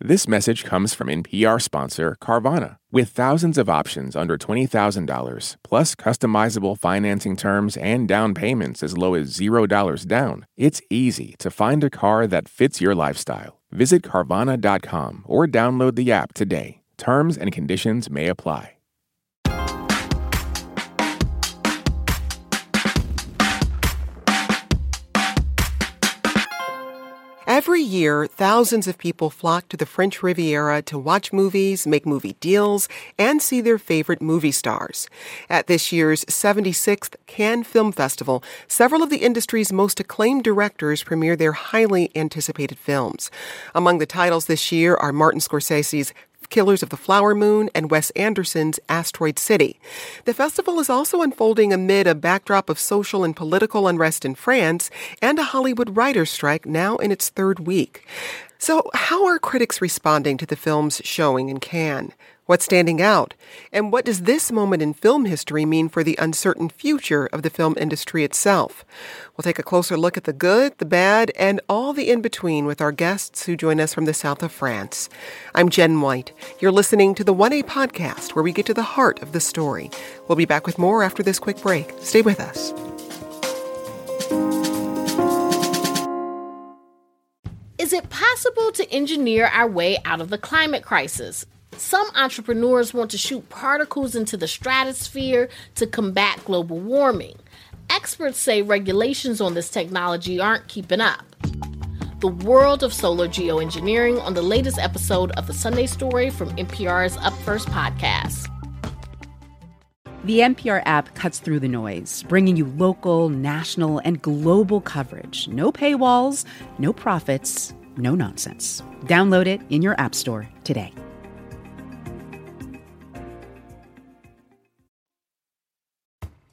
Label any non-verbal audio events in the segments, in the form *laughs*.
This message comes from NPR sponsor Carvana. With thousands of options under $20,000, plus customizable financing terms and down payments as low as $0 down, it's easy to find a car that fits your lifestyle. Visit Carvana.com or download the app today. Terms and conditions may apply. Every year, thousands of people flock to the French Riviera to watch movies, make movie deals, and see their favorite movie stars. At this year's 76th Cannes Film Festival, several of the industry's most acclaimed directors premiere their highly anticipated films. Among the titles this year are Martin Scorsese's Killers of the Flower Moon and Wes Anderson's Asteroid City. The festival is also unfolding amid a backdrop of social and political unrest in France and a Hollywood writers' strike now in its third week. So, how are critics responding to the film's showing in Cannes? What's standing out? And what does this moment in film history mean for the uncertain future of the film industry itself? We'll take a closer look at the good, the bad, and all the in between with our guests who join us from the south of France. I'm Jen White. You're listening to the 1A podcast, where we get to the heart of the story. We'll be back with more after this quick break. Stay with us. Is it possible to engineer our way out of the climate crisis? Some entrepreneurs want to shoot particles into the stratosphere to combat global warming. Experts say regulations on this technology aren't keeping up. The world of solar geoengineering on the latest episode of the Sunday Story from NPR's Up First podcast. The NPR app cuts through the noise, bringing you local, national, and global coverage. No paywalls, no profits, no nonsense. Download it in your App Store today.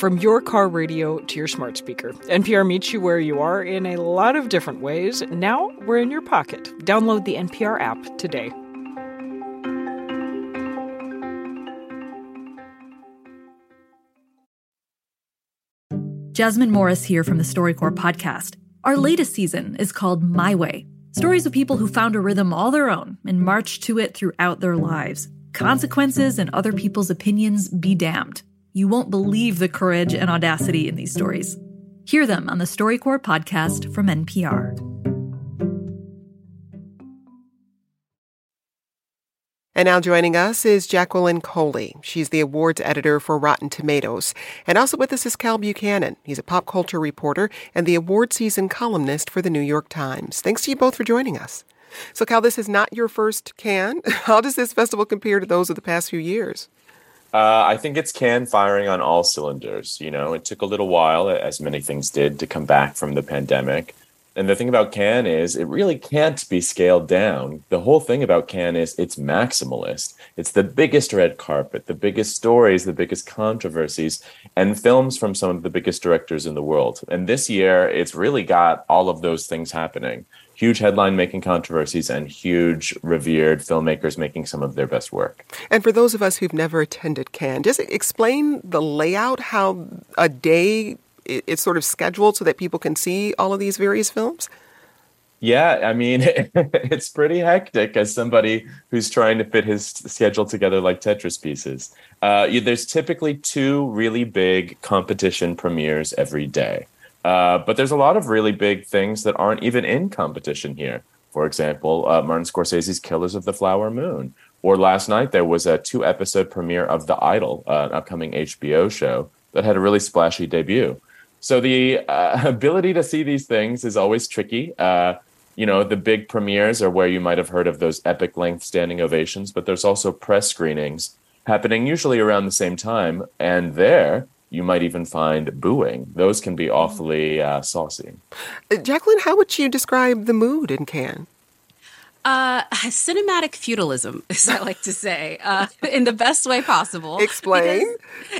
From your car radio to your smart speaker, NPR meets you where you are in a lot of different ways. Now we're in your pocket. Download the NPR app today. Jasmine Morris here from the StoryCorps podcast. Our latest season is called My Way stories of people who found a rhythm all their own and marched to it throughout their lives. Consequences and other people's opinions be damned. You won't believe the courage and audacity in these stories. Hear them on the StoryCorps podcast from NPR. And now joining us is Jacqueline Coley. She's the awards editor for Rotten Tomatoes. And also with us is Kyle Buchanan. He's a pop culture reporter and the award season columnist for the New York Times. Thanks to you both for joining us. So, Kyle, this is not your first Cannes. *laughs* How does this festival compare to those of the past few years? Uh, I think it's Cannes firing on all cylinders. You know, it took a little while, as many things did, to come back from the pandemic. And the thing about Cannes is it really can't be scaled down. The whole thing about Cannes is it's maximalist. It's the biggest red carpet, the biggest stories, the biggest controversies, and films from some of the biggest directors in the world. And this year, it's really got all of those things happening huge headline making controversies and huge revered filmmakers making some of their best work. And for those of us who've never attended Cannes, just explain the layout, how a day it's sort of scheduled so that people can see all of these various films? Yeah, I mean, *laughs* it's pretty hectic as somebody who's trying to fit his schedule together like Tetris pieces. Uh, there's typically two really big competition premieres every day. Uh, but there's a lot of really big things that aren't even in competition here. For example, uh, Martin Scorsese's Killers of the Flower Moon. Or last night, there was a two episode premiere of The Idol, uh, an upcoming HBO show that had a really splashy debut. So the uh, *laughs* ability to see these things is always tricky. Uh, you know, the big premieres are where you might have heard of those epic length standing ovations, but there's also press screenings happening usually around the same time. And there, you might even find booing. Those can be awfully uh, saucy. Uh, Jacqueline, how would you describe the mood in Cannes? Uh, *laughs* cinematic feudalism, *laughs* as I like to say, uh, in the best way possible. Explain.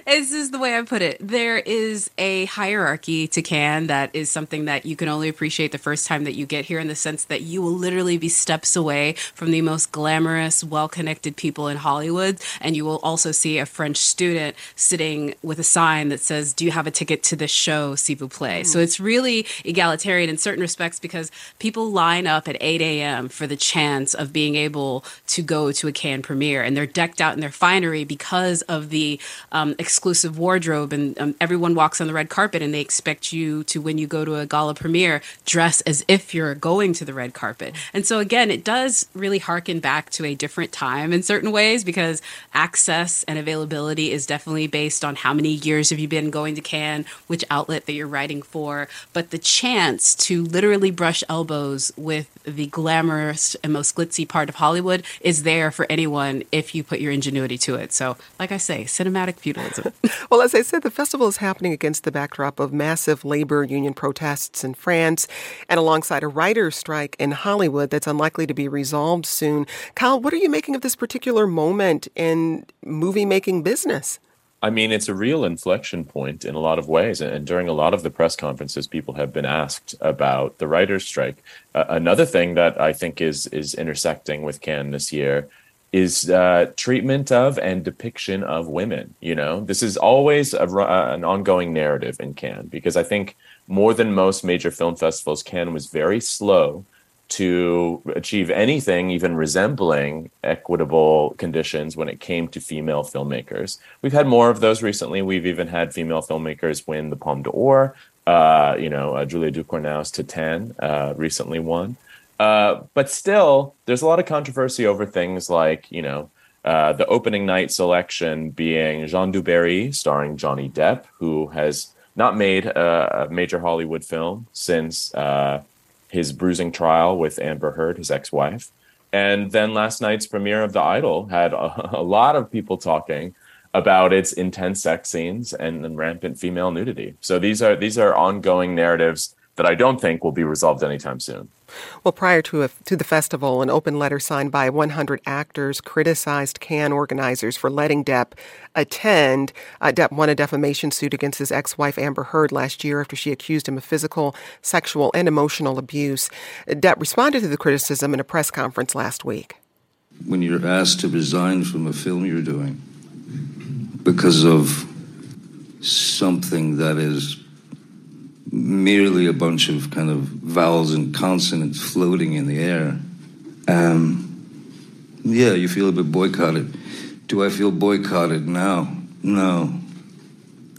This is the way I put it. There is a hierarchy to Cannes that is something that you can only appreciate the first time that you get here, in the sense that you will literally be steps away from the most glamorous, well connected people in Hollywood. And you will also see a French student sitting with a sign that says, Do you have a ticket to this show, s'il vous plaît? Mm. So it's really egalitarian in certain respects because people line up at 8 a.m. for the chance of being able to go to a Cannes premiere. And they're decked out in their finery because of the um, exclusive wardrobe. And um, everyone walks on the red carpet and they expect you to, when you go to a gala premiere, dress as if you're going to the red carpet. And so, again, it does really harken back to a different time in certain ways because access and availability is definitely based on how many years have you been going to Cannes, which outlet that you're writing for. But the chance to literally brush elbows with the glamorous and most glitzy part of Hollywood is there for anyone if you put your ingenuity to it. So, like I say, cinematic feudalism. *laughs* well, as I said, the festival is happening against the backdrop of massive labor union protests in France and alongside a writer's strike in Hollywood that's unlikely to be resolved soon. Kyle, what are you making of this particular moment in movie making business? I mean, it's a real inflection point in a lot of ways. And during a lot of the press conferences, people have been asked about the writer's strike. Uh, another thing that I think is is intersecting with Cannes this year is uh, treatment of and depiction of women. You know, this is always a, uh, an ongoing narrative in Cannes because I think more than most major film festivals, Cannes was very slow to achieve anything even resembling equitable conditions when it came to female filmmakers. We've had more of those recently. We've even had female filmmakers win the Palme d'Or. Uh, you know, uh, Julia Ducournau's Titane uh, recently won. Uh, but still, there's a lot of controversy over things like, you know, uh, the opening night selection being Jeanne du Barry, starring Johnny Depp, who has not made a, a major Hollywood film since uh, his bruising trial with Amber Heard, his ex-wife. And then last night's premiere of The Idol had a, *laughs* a lot of people talking about its intense sex scenes and, and, rampant female nudity. So these are these are ongoing narratives that I don't think will be resolved anytime soon. Well, prior to, a, to the festival, an open letter signed by 100 actors criticized Cannes organizers for letting Depp attend. Uh, Depp won a defamation suit against his ex wife Amber Heard last year after she accused him of physical, sexual, and emotional abuse. Depp responded to the criticism in a press conference last week. When you're asked to resign from a film you're doing because of something that is merely a bunch of kind of vowels and consonants floating in the air. Um, yeah, you feel a bit boycotted. Do I feel boycotted now? No,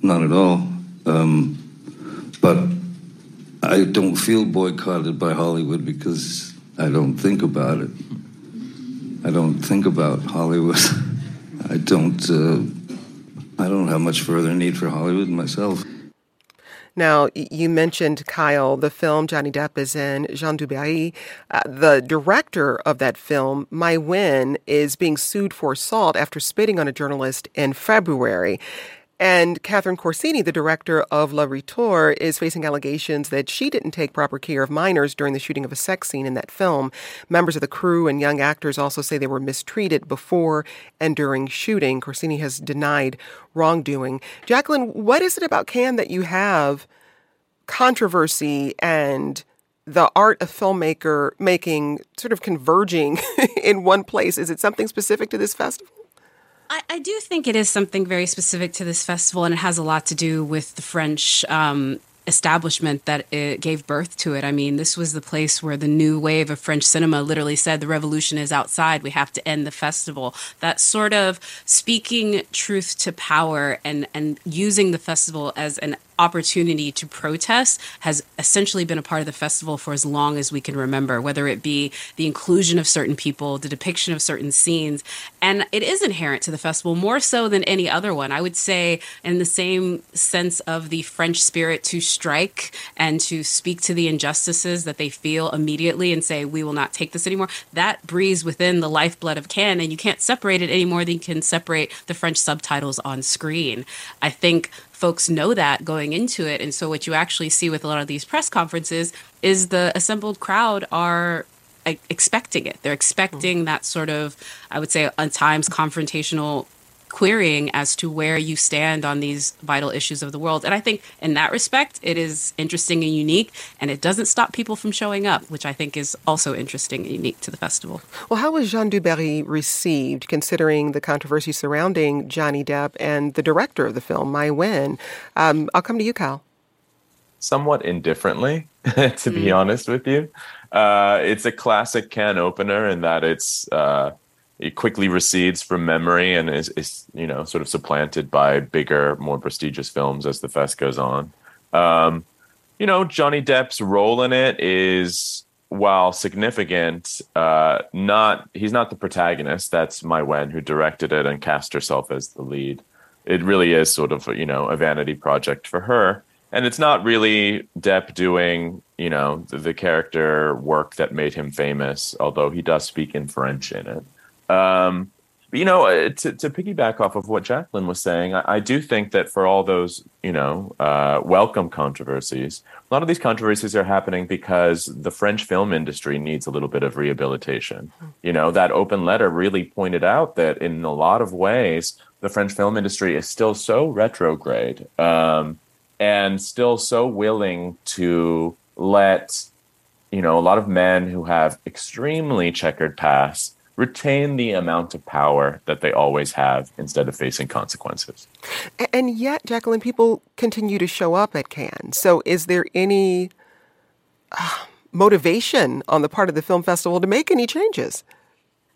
not at all. Um, but I don't feel boycotted by Hollywood because I don't think about it. I don't think about Hollywood. *laughs* I don't. Uh, I don't have much further need for Hollywood myself. Now, you mentioned Kyle, the film Johnny Depp is in, Jeanne du Barry Uh, the director of that film, Maïwenn, is being sued for assault after spitting on a journalist in February. And Catherine Corsini, the director of Le Retour, is facing allegations that she didn't take proper care of minors during the shooting of a sex scene in that film. Members of the crew and young actors also say they were mistreated before and during shooting. Corsini has denied wrongdoing. Jacqueline, what is it about Cannes that you have controversy and the art of filmmaker making sort of converging *laughs* in one place? Is it something specific to this festival? I, I, do think it is something very specific to this festival, and it has a lot to do with the French um, establishment that it gave birth to it. I mean, this was the place where the new wave of French cinema literally said the revolution is outside. We have to end the festival. That sort of speaking truth to power and and using the festival as an opportunity to protest has essentially been a part of the festival for as long as we can remember, whether it be the inclusion of certain people, the depiction of certain scenes. And it is inherent to the festival more so than any other one. I would say, in the same sense of the French spirit to strike and to speak to the injustices that they feel immediately and say, we will not take this anymore, that breathes within the lifeblood of Cannes. And you can't separate it any more than you can separate the French subtitles on screen. I think folks know that going into it. And so what you actually see with a lot of these press conferences is the assembled crowd are expecting it. They're expecting that sort of, I would say, at times confrontational querying as to where you stand on these vital issues of the world. And I think in that respect, it is interesting and unique, and it doesn't stop people from showing up, which I think is also interesting and unique to the festival. Well, how was Jeanne du Barry received, considering the controversy surrounding Johnny Depp and the director of the film, Maïwenn? Um, I'll come to you, Kyle. Somewhat indifferently, *laughs* to be mm. honest with you. Uh, it's a classic can opener in that it's. Uh, it quickly recedes from memory and is, is you know sort of supplanted by bigger, more prestigious films as the fest goes on. Um, you know, Johnny Depp's role in it is while significant, uh, not he's not the protagonist. That's Maïwenn who directed it and cast herself as the lead. It really is sort of you know a vanity project for her, and it's not really Depp doing you know the, the character work that made him famous. Although he does speak in French in it. Um, but, you know, uh, to, to piggyback off of what Jacqueline was saying, I, I do think that for all those, you know, uh, welcome controversies, a lot of these controversies are happening because the French film industry needs a little bit of rehabilitation. You know, that open letter really pointed out that in a lot of ways, the French film industry is still so retrograde um, and still so willing to let, you know, a lot of men who have extremely checkered pasts retain the amount of power that they always have instead of facing consequences. And yet, Jacqueline, people continue to show up at Cannes. So, is there any uh, motivation on the part of the film festival to make any changes?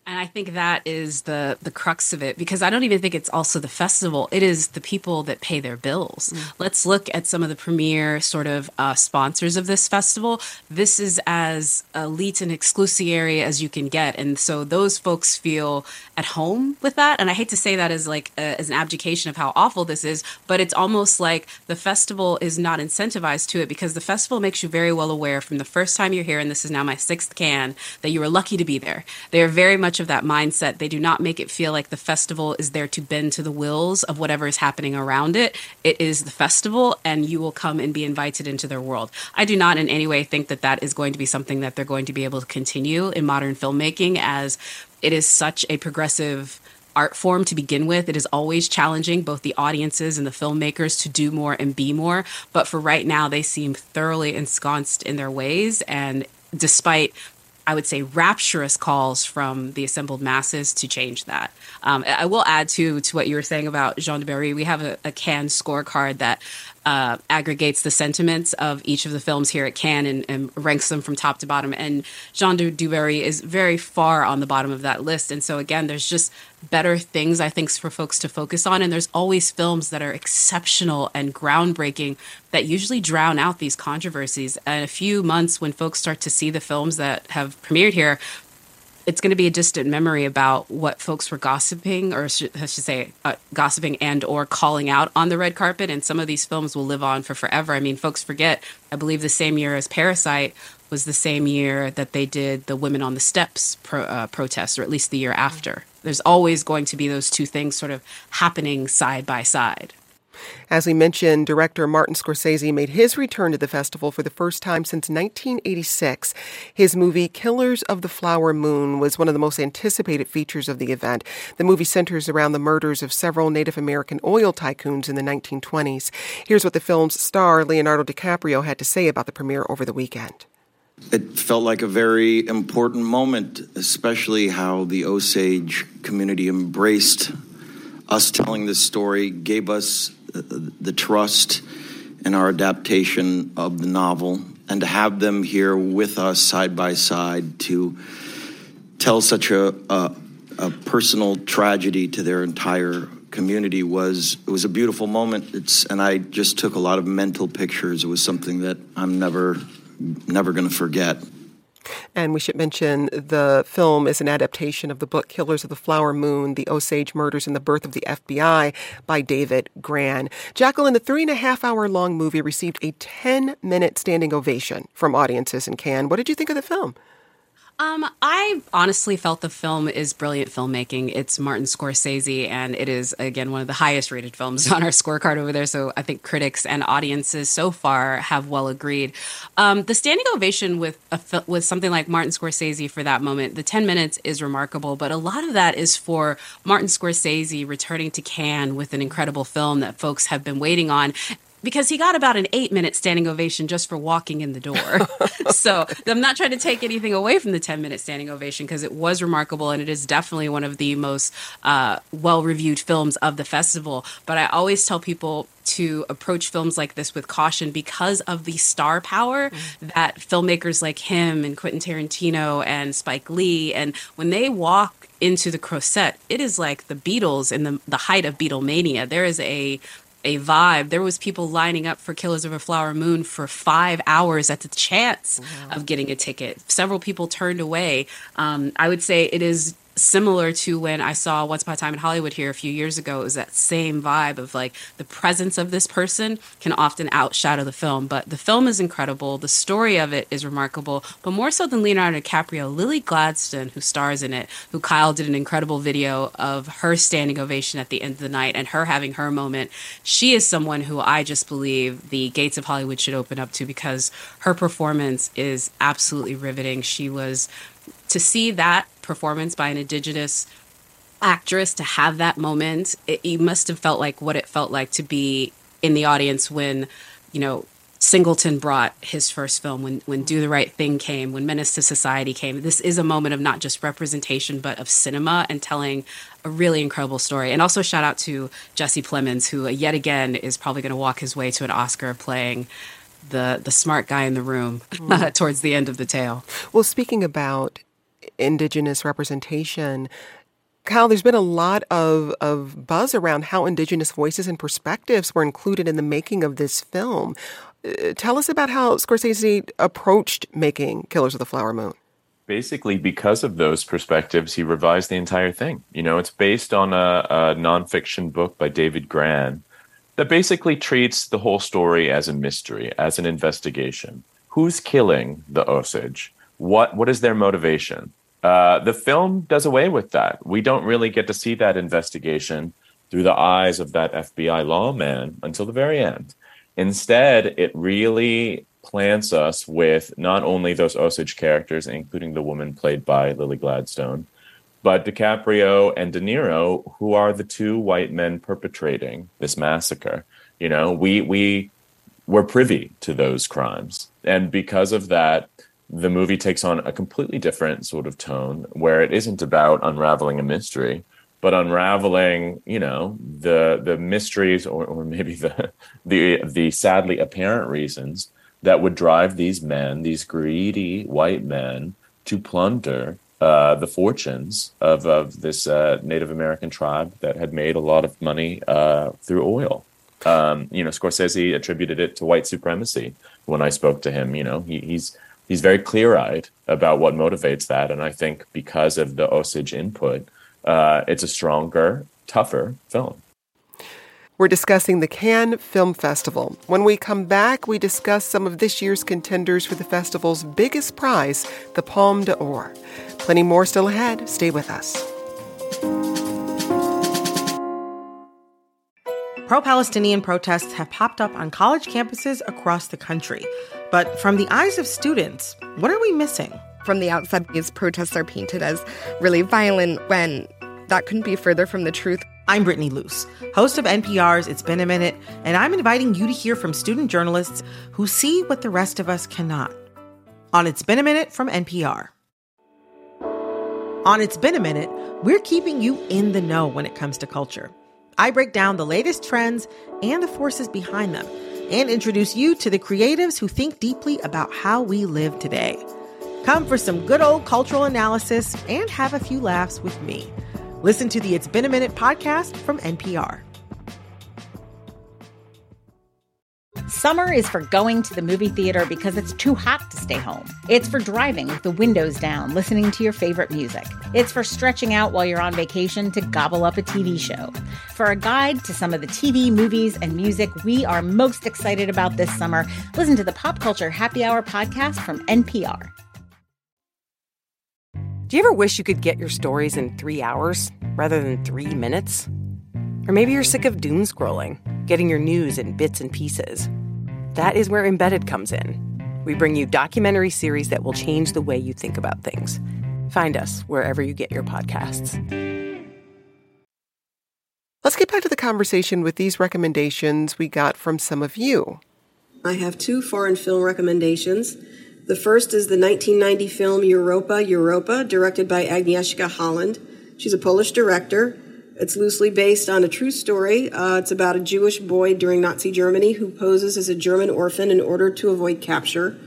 And I think that is the the crux of it because I don't even think it's also the festival. It is the people that pay their bills. Mm. Let's look at some of the premier sort of uh, sponsors of this festival. This is as elite and exclusiary as you can get, and so those folks feel at home with that. And I hate to say that as like a, as an abdication of how awful this is, but it's almost like the festival is not incentivized to it because the festival makes you very well aware from the first time you're here, and this is now my sixth Cannes, that you are lucky to be there. They are very much much of that mindset. They do not make it feel like the festival is there to bend to the wills of whatever is happening around it. It is the festival, and you will come and be invited into their world. I do not in any way think that that is going to be something that they're going to be able to continue in modern filmmaking, as it is such a progressive art form to begin with. It is always challenging both the audiences and the filmmakers to do more and be more. But for right now, they seem thoroughly ensconced in their ways. And despite I would say, rapturous calls from the assembled masses to change that. Um, I will add to to what you were saying about Jeanne du Barry. We have a, a Cannes scorecard that uh, aggregates the sentiments of each of the films here at Cannes and, and ranks them from top to bottom. And Jeanne du Barry is very far on the bottom of that list. And so, again, there's just better things, I think, for folks to focus on. And there's always films that are exceptional and groundbreaking that usually drown out these controversies. And a few months when folks start to see the films that have premiered here, it's going to be a distant memory about what folks were gossiping or I should say uh, gossiping and or calling out on the red carpet and some of these films will live on for forever. I mean folks forget i believe the same year as parasite was the same year that they did the women on the steps pro, uh, protest or at least the year after. There's always going to be those two things sort of happening side by side as we mentioned, director Martin Scorsese made his return to the festival for the first time since 1986. His movie Killers of the Flower Moon was one of the most anticipated features of the event. The movie centers around the murders of several Native American oil tycoons in the 1920s. Here's what the film's star, Leonardo DiCaprio, had to say about the premiere over the weekend. It felt like a very important moment, especially how the Osage community embraced us telling this story, gave us the trust in our adaptation of the novel, and to have them here with us side by side to tell such a, a, a personal tragedy to their entire community was it was a beautiful moment. It's and I just took a lot of mental pictures. It was something that I'm never never going to forget. And we should mention the film is an adaptation of the book Killers of the Flower Moon The Osage Murders and the Birth of the FBI by David Grann. Jacqueline, the three and a half hour long movie received a 10 minute standing ovation from audiences in Cannes. What did you think of the film? Um, I honestly felt the film is brilliant filmmaking. It's Martin Scorsese, and it is again one of the highest rated films *laughs* on our scorecard over there. So I think critics and audiences so far have well agreed. Um, the standing ovation with a, with something like Martin Scorsese for that moment, the ten minutes is remarkable, but a lot of that is for Martin Scorsese returning to Cannes with an incredible film that folks have been waiting on because he got about an eight minute standing ovation just for walking in the door. *laughs* so I'm not trying to take anything away from the 10 minute standing ovation because it was remarkable and it is definitely one of the most uh, well reviewed films of the festival. But I always tell people to approach films like this with caution because of the star power mm-hmm. that filmmakers like him and Quentin Tarantino and Spike Lee and when they walk into the Croisette, it is like the Beatles in the the height of Beatlemania. There is a a vibe. There was people lining up for Killers of a Flower Moon for five hours at the chance wow. of getting a ticket. Several people turned away. Um, I would say it is similar to when I saw Once Upon a Time in Hollywood here a few years ago. It was that same vibe of like the presence of this person can often outshadow the film. But the film is incredible. The story of it is remarkable. But more so than Leonardo DiCaprio, Lily Gladstone, who stars in it, who Kyle did an incredible video of her standing ovation at the end of the night and her having her moment. She is someone who I just believe the gates of Hollywood should open up to because her performance is absolutely riveting. She was to see that performance by an indigenous actress to have that moment it, it must have felt like what it felt like to be in the audience when you know Singleton brought his first film when when Do the Right Thing came, when Menace to Society came. This is a moment of not just representation but of cinema and telling a really incredible story. And also shout out to Jesse Plemons, who uh, yet again is probably going to walk his way to an Oscar playing the the smart guy in the room mm. *laughs* towards the end of the tale. Well, speaking about indigenous representation. Kyle, there's been a lot of, of buzz around how indigenous voices and perspectives were included in the making of this film. Uh, tell us about how Scorsese approached making Killers of the Flower Moon. Basically, because of those perspectives, he revised the entire thing. You know, it's based on a, a nonfiction book by David Grann that basically treats the whole story as a mystery, as an investigation. Who's killing the Osage? what what is their motivation? Uh, the film does away with that. We don't really get to see that investigation through the eyes of that FBI lawman until the very end. Instead, it really plants us with not only those Osage characters, including the woman played by Lily Gladstone, but DiCaprio and De Niro, who are the two white men perpetrating this massacre. You know, we we were privy to those crimes, and because of that, the movie takes on a completely different sort of tone where it isn't about unraveling a mystery but unraveling you know the the mysteries or, or maybe the *laughs* the the sadly apparent reasons that would drive these men these greedy white men to plunder uh, the fortunes of, of this uh, Native American tribe that had made a lot of money uh, through oil. Um, you know, Scorsese attributed it to white supremacy. When I spoke to him, you know, he, he's he's very clear eyed about what motivates that. And I think because of the Osage input, uh, it's a stronger, tougher film. We're discussing the Cannes Film Festival. When we come back, we discuss some of this year's contenders for the festival's biggest prize, the Palme d'Or. Plenty more still ahead. Stay with us. Pro Palestinian protests have popped up on college campuses across the country. But from the eyes of students, what are we missing? From the outside, these protests are painted as really violent when that couldn't be further from the truth. I'm Brittany Luce, host of NPR's It's Been a Minute, and I'm inviting you to hear from student journalists who see what the rest of us cannot. On It's Been a Minute from NPR. On It's Been a Minute, we're keeping you in the know when it comes to culture. I break down the latest trends and the forces behind them and introduce you to the creatives who think deeply about how we live today. Come for some good old cultural analysis and have a few laughs with me. Listen to the It's Been a Minute podcast from NPR. Summer is for going to the movie theater because it's too hot to stay home. It's for driving with the windows down, listening to your favorite music. It's for stretching out while you're on vacation to gobble up a TV show. For a guide to some of the TV, movies, and music we are most excited about this summer, listen to the Pop Culture Happy Hour podcast from NPR. Do you ever wish you could get your stories in three hours rather than three minutes? Or maybe you're sick of doom scrolling, getting your news in bits and pieces. That is where Embedded comes in. We bring you documentary series that will change the way you think about things. Find us wherever you get your podcasts. Let's get back to the conversation with these recommendations we got from some of you. I have two foreign film recommendations. The first is the 1990 film Europa, Europa, directed by Agnieszka Holland. She's a Polish director. It's loosely based on a true story. Uh, it's about a Jewish boy during Nazi Germany who poses as a German orphan in order to avoid capture.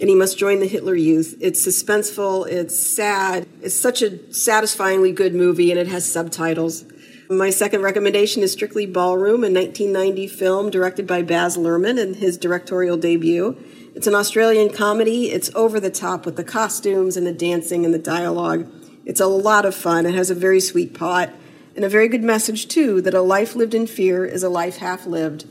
And he must join the Hitler Youth. It's suspenseful, it's sad. It's such a satisfyingly good movie, and it has subtitles. My second recommendation is Strictly Ballroom, a 1990 film directed by Baz Luhrmann in his directorial debut. It's an Australian comedy. It's over the top with the costumes and the dancing and the dialogue. It's a lot of fun. It has a very sweet plot and a very good message, too, that a life lived in fear is a life half lived.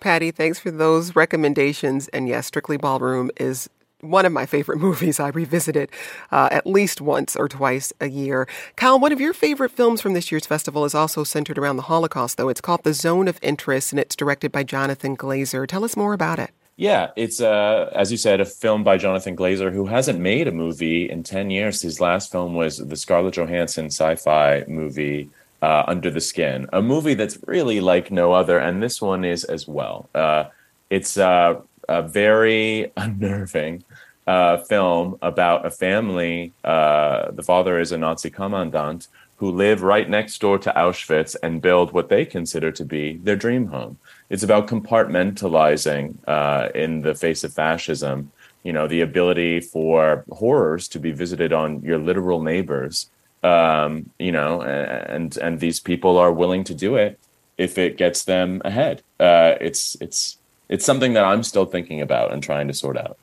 Patty, thanks for those recommendations. And yes, Strictly Ballroom is one of my favorite *laughs* movies. I revisit it uh, at least once or twice a year. Kyle, one of your favorite films from this year's festival is also centered around the Holocaust, though. It's called The Zone of Interest, and it's directed by Jonathan Glazer. Tell us more about it. Yeah, it's uh, as you said, a film by Jonathan Glazer, who hasn't made a movie in ten years. His last film was the Scarlett Johansson sci-fi movie uh, Under the Skin, a movie that's really like no other, and this one is as well. Uh, it's uh, a very *laughs* unnerving uh, film about a family. Uh, the father is a Nazi commandant who live right next door to Auschwitz and build what they consider to be their dream home it's about compartmentalizing uh, in the face of fascism. You know, the ability for horrors to be visited on your literal neighbors. Um, you know, and and these people are willing to do it if it gets them ahead. Uh, it's it's it's something that I'm still thinking about and trying to sort out.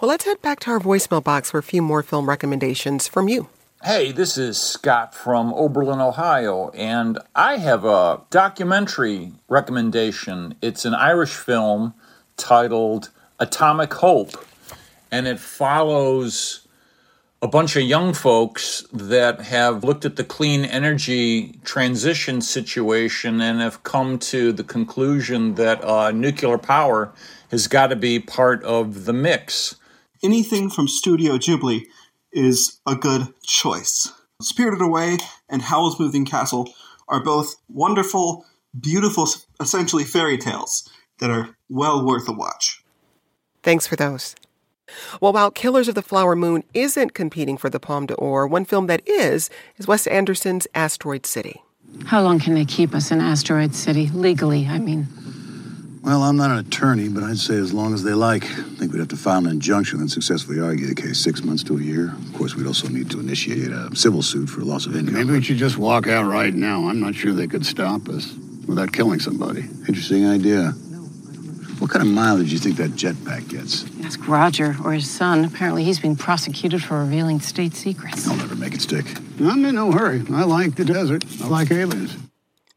Well, let's head back to our voicemail box for a few more film recommendations from you. Hey, this is Scott from Oberlin, Ohio, and I have a documentary recommendation. It's an Irish film titled Atomic Hope, and it follows a bunch of young folks that have looked at the clean energy transition situation and have come to the conclusion that uh, nuclear power has got to be part of the mix. Anything from Studio Ghibli is a good choice. Spirited Away and Howl's Moving Castle are both wonderful, beautiful, essentially fairy tales that are well worth a watch. Thanks for those. Well, while Killers of the Flower Moon isn't competing for the Palme d'Or, one film that is is Wes Anderson's Asteroid City. How long can they keep us in Asteroid City? Legally, I mean. Well, I'm not an attorney, but I'd say as long as they like. I think we'd have to file an injunction and successfully argue the case six months to a year. Of course, we'd also need to initiate a civil suit for loss of income. Maybe we should just walk out right now. I'm not sure they could stop us without killing somebody. Interesting idea. What kind of mileage do you think that jetpack gets? Ask Roger or his son. Apparently, he's being prosecuted for revealing state secrets. I'll never make it stick. I'm in no hurry. I like the desert. I like aliens.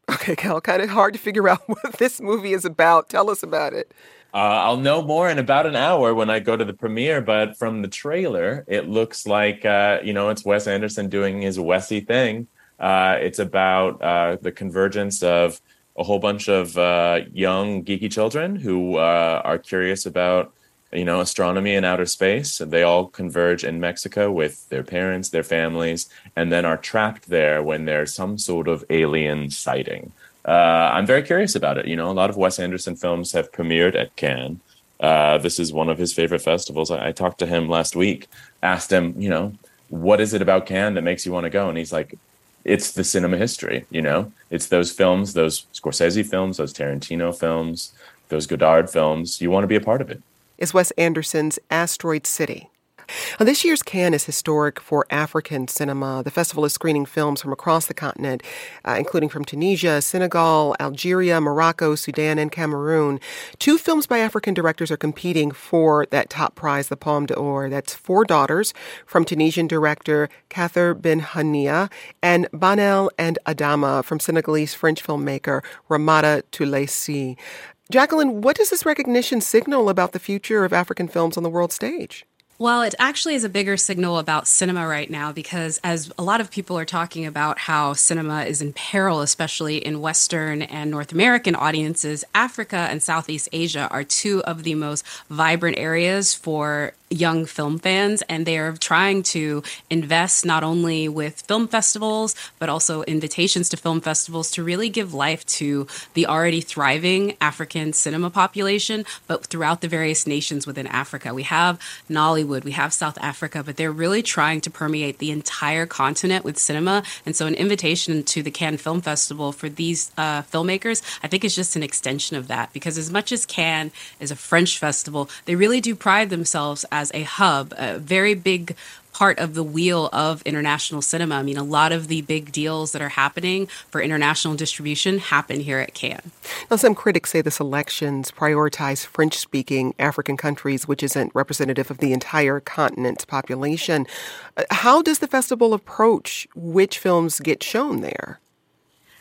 Okay, Kyle, kind of hard to figure *laughs* out what this movie is about. Tell us about it. Uh, I'll know more in about an hour when I go to the premiere, but from the trailer, it looks like, uh, you know, it's Wes Anderson doing his Wesy thing. Uh, it's about uh, the convergence of a whole bunch of uh, young, geeky children who uh, are curious about you know, astronomy and outer space. They all converge in Mexico with their parents, their families, and then are trapped there when there's some sort of alien sighting. Uh, I'm very curious about it. You know, a lot of Wes Anderson films have premiered at Cannes. Uh, this is one of his favorite festivals. I, I talked to him last week, asked him, you know, what is it about Cannes that makes you want to go? And he's like, it's the cinema history, you know, it's those films, those Scorsese films, those Tarantino films, those Godard films. You want to be a part of it is Wes Anderson's Asteroid City. Now, this year's Cannes is historic for African cinema. The festival is screening films from across the continent, uh, including from Tunisia, Senegal, Algeria, Morocco, Sudan, and Cameroon. Two films by African directors are competing for that top prize, the Palme d'Or. That's Four Daughters from Tunisian director Kaouther Ben Hania and Banel and Adama from Senegalese French filmmaker Ramata-Toulaye Sy. Jacqueline, what does this recognition signal about the future of African films on the world stage? Well, it actually is a bigger signal about cinema right now because, as a lot of people are talking about how cinema is in peril, especially in Western and North American audiences, Africa and Southeast Asia are two of the most vibrant areas for young film fans. And they are trying to invest not only with film festivals but also invitations to film festivals to really give life to the already thriving African cinema population but throughout the various nations within Africa. We have Nollywood we have South Africa but they're really trying to permeate the entire continent with cinema. And so an invitation to the Cannes Film Festival for these uh, filmmakers I think is just an extension of that. Because as much as Cannes is a French festival they really do pride themselves as a hub, a very big part of the wheel of international cinema. I mean, a lot of the big deals that are happening for international distribution happen here at Cannes. Now, some critics say the selections prioritize French speaking African countries, which isn't representative of the entire continent's population. Uh, how does the festival approach which films get shown there?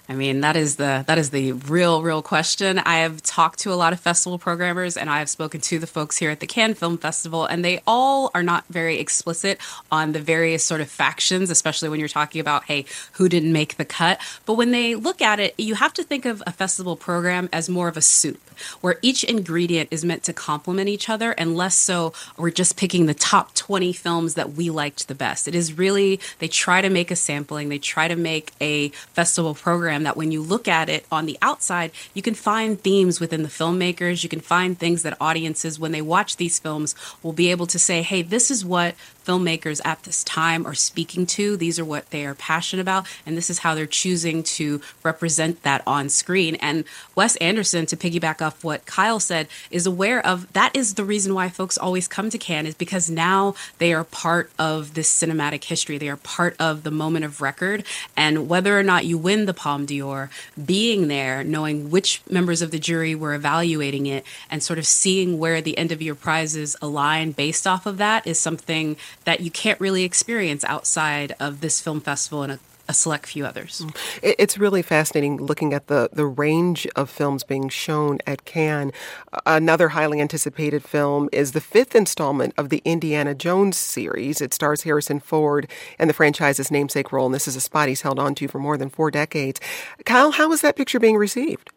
I mean, that is the that is the real real question. I have talked to a lot of festival programmers and I have spoken to the folks here at the Cannes Film Festival and they all are not very explicit on the various sort of factions, especially when you're talking about hey, who didn't make the cut. But when they look at it, you have to think of a festival program as more of a soup where each ingredient is meant to complement each other and less so we're just picking the top 20 films that we liked the best. It is really they try to make a sampling, they try to make a festival program program that when you look at it on the outside, you can find themes within the filmmakers. You can find things that audiences, when they watch these films, will be able to say, hey, this is what filmmakers at this time are speaking to. These are what they are passionate about, and this is how they're choosing to represent that on screen. And Wes Anderson, to piggyback off what Kyle said, is aware of that is the reason why folks always come to Cannes, is because now they are part of this cinematic history. They are part of the moment of record. And whether or not you win the D'Or, being there, knowing which members of the jury were evaluating it, and sort of seeing where the end of your prizes align based off of that is something that you can't really experience outside of this film festival and a a select few others. It's really fascinating looking at the, the range of films being shown at Cannes. Another highly anticipated film is the fifth installment of the Indiana Jones series. It stars Harrison Ford and the franchise's namesake role, and this is a spot he's held on to for more than four decades. Kyle, how is that picture being received?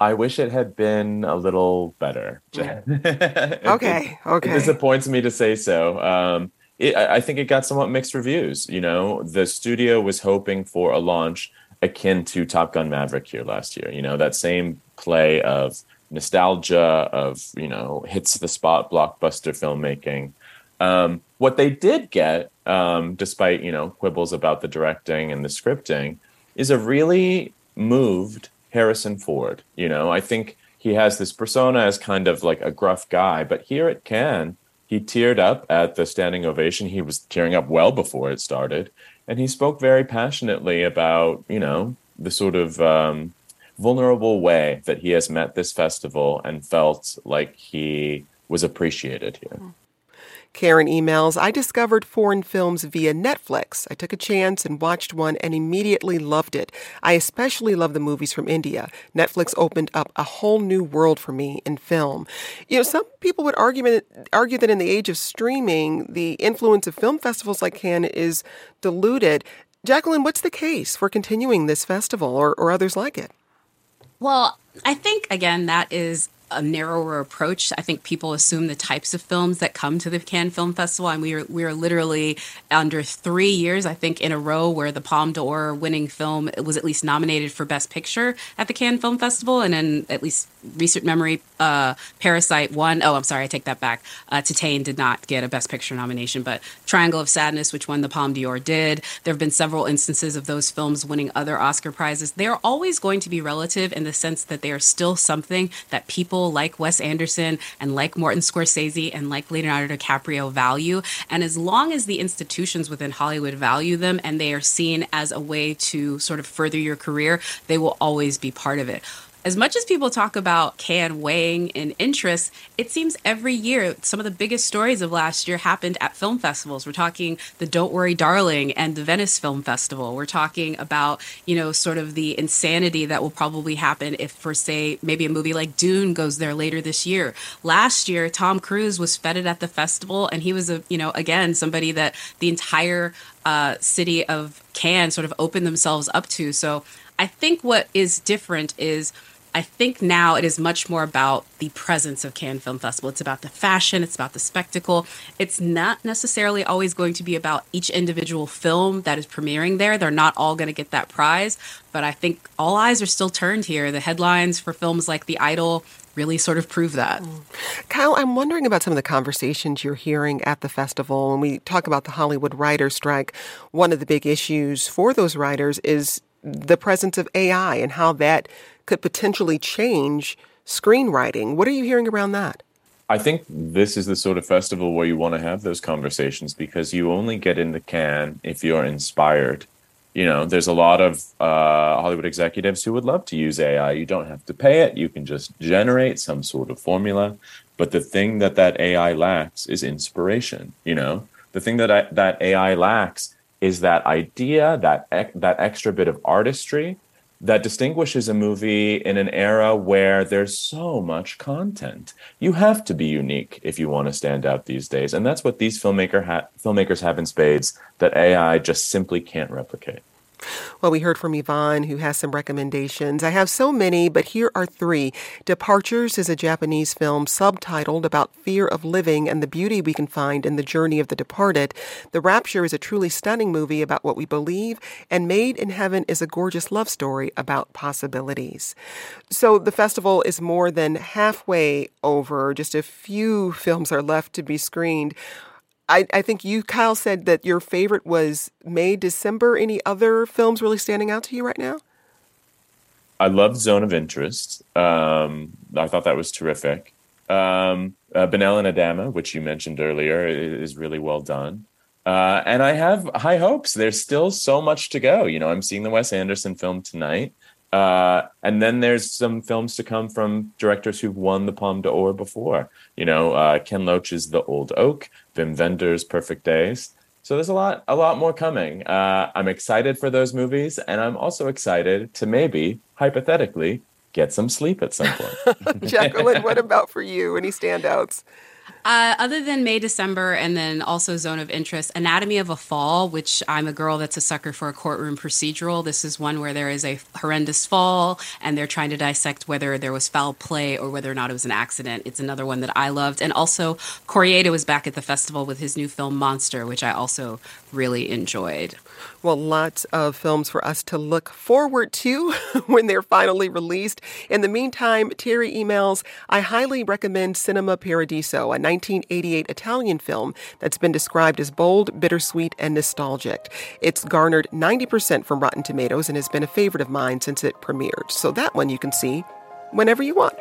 I wish it had been a little better. okay, *laughs* okay. It disappoints me to say so. Um, it, I think it got somewhat mixed reviews. You know, the studio was hoping for a launch akin to Top Gun Maverick here last year. You know, that same play of nostalgia, of, you know, hits the spot blockbuster filmmaking. Um, what they did get, um, despite, you know, quibbles about the directing and the scripting, is a really moved Harrison Ford. You know, I think he has this persona as kind of like a gruff guy, but here it can he teared up at the standing ovation. He was tearing up well before it started, and he spoke very passionately about you know the sort of um, vulnerable way that he has met this festival and felt like he was appreciated here. Mm. Karen emails, I discovered foreign films via Netflix. I took a chance and watched one and immediately loved it. I especially love the movies from India. Netflix opened up a whole new world for me in film. You know, some people would argue, argue that in the age of streaming, the influence of film festivals like Cannes is diluted. Jacqueline, what's the case for continuing this festival or, or others like it? Well, I think, again, that is a narrower approach. I think people assume the types of films that come to the Cannes Film Festival, and we are we are literally under three years, I think, in a row where the Palme d'Or winning film was at least nominated for Best Picture at the Cannes Film Festival, and in at least recent memory, uh, Parasite won. Oh, I'm sorry, I take that back. Uh, Titane did not get a Best Picture nomination, but Triangle of Sadness, which won the Palme d'Or, did. There have been several instances of those films winning other Oscar prizes. They are always going to be relative in the sense that they are still something that people people like Wes Anderson and like Martin Scorsese and like Leonardo DiCaprio value. And as long as the institutions within Hollywood value them and they are seen as a way to sort of further your career, they will always be part of it as much as people talk about Cannes weighing in interest, it seems every year some of the biggest stories of last year happened at film festivals. We're talking the Don't Worry Darling and the Venice Film Festival. We're talking about, you know, sort of the insanity that will probably happen if, for say, maybe a movie like Dune goes there later this year. Last year, Tom Cruise was feted at the festival, and he was a, you know, again, somebody that the entire uh, city of Cannes sort of opened themselves up to. So I think what is different is I think now it is much more about the presence of Cannes Film Festival. It's about the fashion, it's about the spectacle. It's not necessarily always going to be about each individual film that is premiering there. They're not all going to get that prize, but I think all eyes are still turned here. The headlines for films like The Idol really sort of prove that. Mm. Kyle, I'm wondering about some of the conversations you're hearing at the festival. When we talk about the Hollywood writer strike, one of the big issues for those writers is the presence of AI and how that could potentially change screenwriting. What are you hearing around that? I think this is the sort of festival where you want to have those conversations because you only get in the can if you're inspired. You know, there's a lot of uh, Hollywood executives who would love to use AI. You don't have to pay it. You can just generate some sort of formula. But the thing that that AI lacks is inspiration. You know, the thing that I, that AI lacks is that idea, that that extra bit of artistry that distinguishes a movie in an era where there's so much content. You have to be unique if you want to stand out these days, and that's what these filmmaker ha- filmmakers have in spades that AI just simply can't replicate. Well, we heard from Yvonne, who has some recommendations. I have so many, but here are three. Departures is a Japanese film subtitled about fear of living and the beauty we can find in the journey of the departed. The Rapture is a truly stunning movie about what we believe, and Made in Heaven is a gorgeous love story about possibilities. So the festival is more than halfway over. Just a few films are left to be screened. I, I think you, Kyle, said that your favorite was May, December. Any other films really standing out to you right now? I loved Zone of Interest. Um, I thought that was terrific. Um, uh, Banel and Adama, which you mentioned earlier, is really well done. Uh, and I have high hopes. There's still so much to go. You know, I'm seeing the Wes Anderson film tonight. Uh, and then there's some films to come from directors who've won the Palme d'Or before. You know, uh, Ken Loach's The Old Oak, Wim Wenders' Perfect Days. So there's a lot, a lot more coming. Uh, I'm excited for those movies, and I'm also excited to maybe, hypothetically, get some sleep at some point. *laughs* Jacqueline, what about for you? Any standouts? Uh, other than May, December, and then also Zone of Interest, Anatomy of a Fall, which I'm a girl that's a sucker for a courtroom procedural. This is one where there is a horrendous fall and they're trying to dissect whether there was foul play or whether or not it was an accident. It's another one that I loved. And also, Koreeda was back at the festival with his new film Monster, which I also really enjoyed. Well, lots of films for us to look forward to *laughs* when they're finally released. In the meantime, Terry emails I highly recommend Cinema Paradiso, a 1988 Italian film that's been described as bold, bittersweet, and nostalgic. It's garnered 90% from Rotten Tomatoes and has been a favorite of mine since it premiered. So that one you can see whenever you want.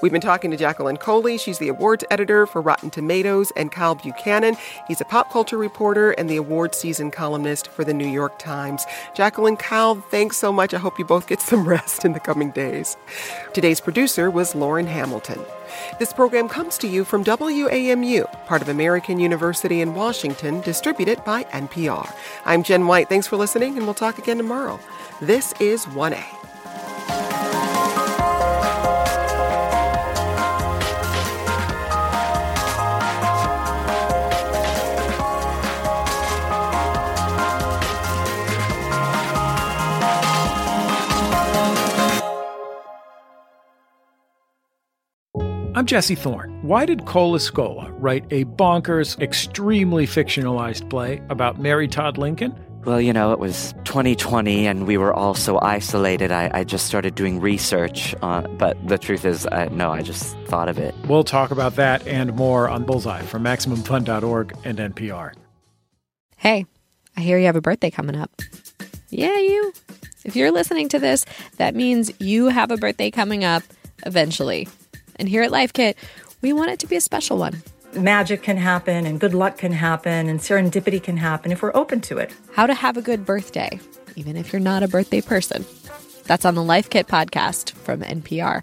We've been talking to Jacqueline Coley. She's the awards editor for Rotten Tomatoes, and Kyle Buchanan. He's a pop culture reporter and the awards season columnist for the New York Times. Jacqueline, Kyle, thanks so much. I hope you both get some *laughs* rest in the coming days. Today's producer was Lauren Hamilton. This program comes to you from WAMU, part of American University in Washington, distributed by NPR. I'm Jen White. Thanks for listening, and we'll talk again tomorrow. This is 1A. I'm Jesse Thorne. Why did Cole Escola write a bonkers, extremely fictionalized play about Mary Todd Lincoln? Well, you know, it was 2020 and we were all so isolated. I, I just started doing research. On, but the truth is, I, no, I just thought of it. We'll talk about that and more on Bullseye from MaximumFun.org and NPR. Hey, I hear you have a birthday coming up. Yeah, you. If you're listening to this, that means you have a birthday coming up eventually. And here at Life Kit, we want it to be a special one. Magic can happen, and good luck can happen, and serendipity can happen if we're open to it. How to have a good birthday, even if you're not a birthday person. That's on the Life Kit podcast from NPR.